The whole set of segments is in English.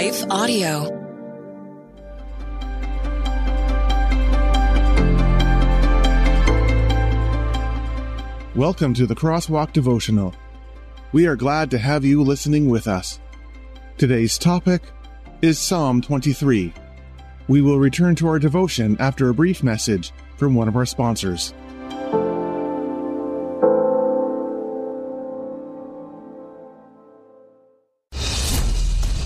Life Audio. Welcome to the Crosswalk Devotional. We are glad to have you listening with us. Today's topic is Psalm 23. We will return to our devotion after a brief message from one of our sponsors.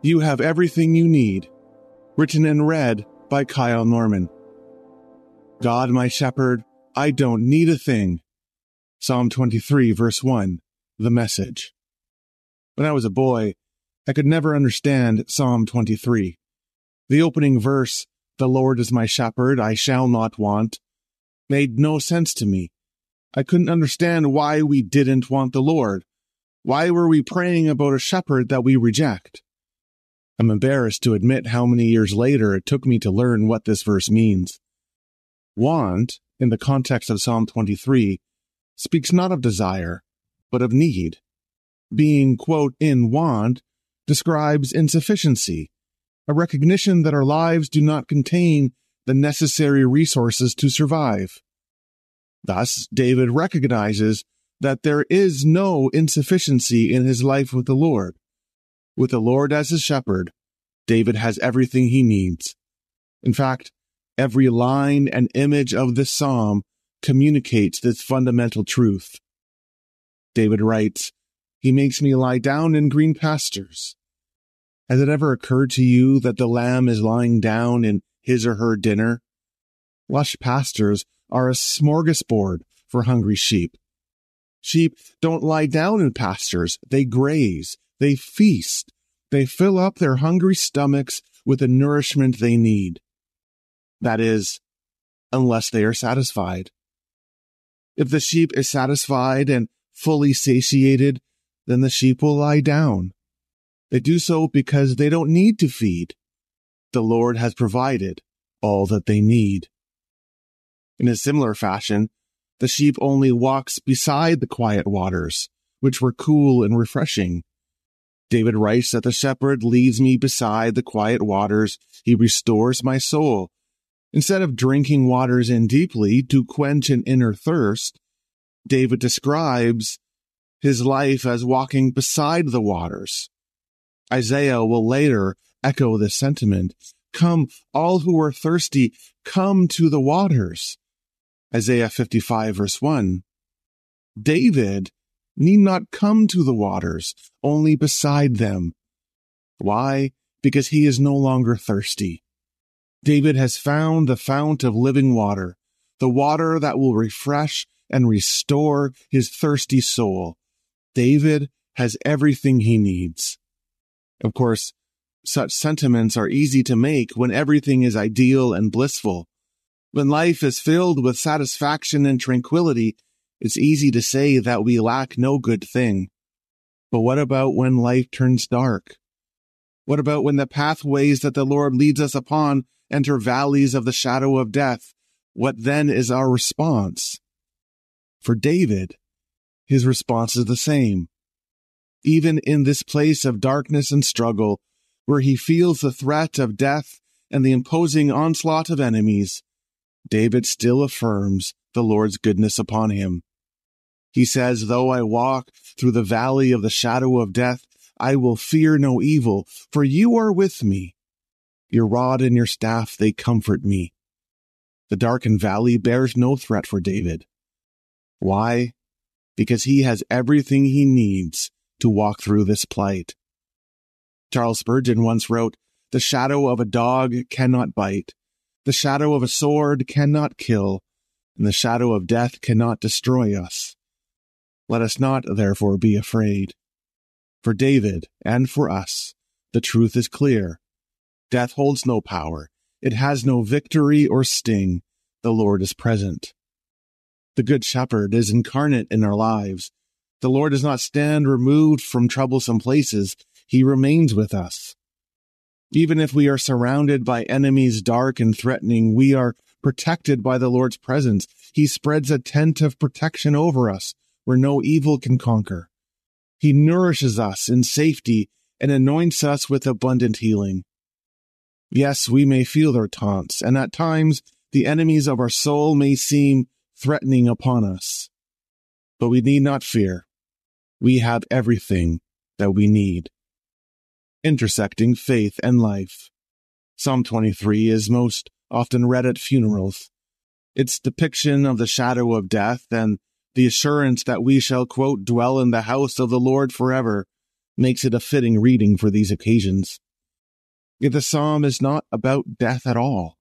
You Have Everything You Need, written and read by Kyle Norman. God, my shepherd, I don't need a thing. Psalm 23, verse 1, the message. When I was a boy, I could never understand Psalm 23. The opening verse, The Lord is my shepherd, I shall not want, made no sense to me. I couldn't understand why we didn't want the Lord. Why were we praying about a shepherd that we reject? I'm embarrassed to admit how many years later it took me to learn what this verse means. Want, in the context of Psalm 23, speaks not of desire, but of need. Being, quote, in want describes insufficiency, a recognition that our lives do not contain the necessary resources to survive. Thus, David recognizes that there is no insufficiency in his life with the Lord. With the Lord as his shepherd, David has everything he needs. In fact, every line and image of this psalm communicates this fundamental truth. David writes, He makes me lie down in green pastures. Has it ever occurred to you that the lamb is lying down in his or her dinner? Lush pastures are a smorgasbord for hungry sheep. Sheep don't lie down in pastures, they graze, they feast. They fill up their hungry stomachs with the nourishment they need. That is, unless they are satisfied. If the sheep is satisfied and fully satiated, then the sheep will lie down. They do so because they don't need to feed. The Lord has provided all that they need. In a similar fashion, the sheep only walks beside the quiet waters, which were cool and refreshing. David writes that the shepherd leads me beside the quiet waters. He restores my soul. Instead of drinking waters in deeply to quench an inner thirst, David describes his life as walking beside the waters. Isaiah will later echo this sentiment. Come, all who are thirsty, come to the waters. Isaiah 55 verse 1. David need not come to the waters, only beside them. Why? Because he is no longer thirsty. David has found the fount of living water, the water that will refresh and restore his thirsty soul. David has everything he needs. Of course, such sentiments are easy to make when everything is ideal and blissful. When life is filled with satisfaction and tranquility, it's easy to say that we lack no good thing. But what about when life turns dark? What about when the pathways that the Lord leads us upon enter valleys of the shadow of death? What then is our response? For David, his response is the same. Even in this place of darkness and struggle, where he feels the threat of death and the imposing onslaught of enemies, David still affirms the Lord's goodness upon him. He says, Though I walk through the valley of the shadow of death, I will fear no evil, for you are with me. Your rod and your staff, they comfort me. The darkened valley bears no threat for David. Why? Because he has everything he needs to walk through this plight. Charles Spurgeon once wrote, The shadow of a dog cannot bite, the shadow of a sword cannot kill, and the shadow of death cannot destroy us. Let us not, therefore, be afraid. For David and for us, the truth is clear. Death holds no power. It has no victory or sting. The Lord is present. The Good Shepherd is incarnate in our lives. The Lord does not stand removed from troublesome places. He remains with us. Even if we are surrounded by enemies dark and threatening, we are protected by the Lord's presence. He spreads a tent of protection over us where no evil can conquer. He nourishes us in safety and anoints us with abundant healing. Yes, we may feel their taunts, and at times the enemies of our soul may seem threatening upon us. But we need not fear. We have everything that we need. Intersecting faith and life. Psalm 23 is most often read at funerals. Its depiction of the shadow of death and the assurance that we shall, quote, dwell in the house of the Lord forever makes it a fitting reading for these occasions. Yet the psalm is not about death at all.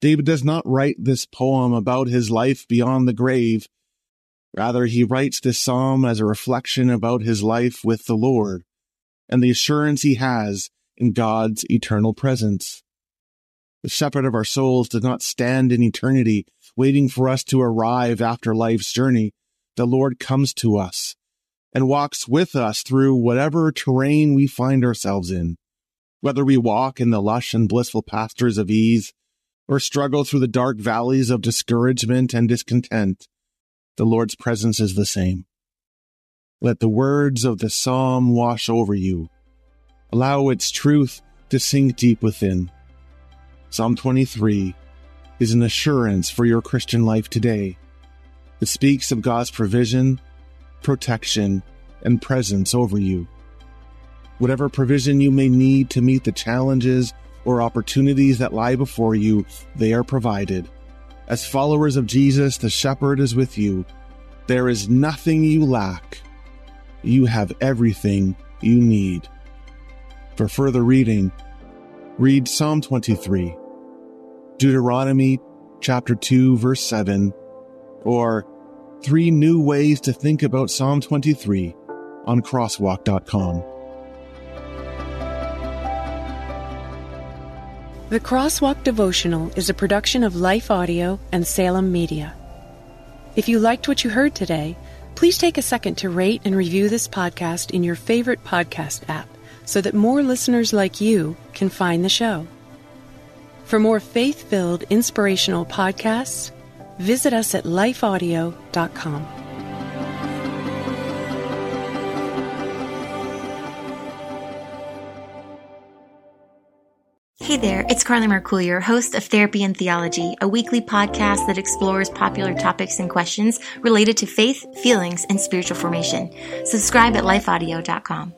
David does not write this poem about his life beyond the grave. Rather, he writes this psalm as a reflection about his life with the Lord and the assurance he has in God's eternal presence. The shepherd of our souls does not stand in eternity waiting for us to arrive after life's journey. The Lord comes to us and walks with us through whatever terrain we find ourselves in. Whether we walk in the lush and blissful pastures of ease or struggle through the dark valleys of discouragement and discontent, the Lord's presence is the same. Let the words of the psalm wash over you. Allow its truth to sink deep within. Psalm 23 is an assurance for your Christian life today. It speaks of God's provision, protection, and presence over you. Whatever provision you may need to meet the challenges or opportunities that lie before you, they are provided. As followers of Jesus, the shepherd is with you. There is nothing you lack. You have everything you need. For further reading, read Psalm 23 Deuteronomy chapter 2 verse 7 or three new ways to think about Psalm 23 on crosswalk.com. The Crosswalk Devotional is a production of Life Audio and Salem Media. If you liked what you heard today, please take a second to rate and review this podcast in your favorite podcast app so that more listeners like you can find the show. For more faith filled, inspirational podcasts, visit us at lifeaudio.com. Hey there, it's Carly Mercourier, host of Therapy and Theology, a weekly podcast that explores popular topics and questions related to faith, feelings, and spiritual formation. Subscribe at lifeaudio.com.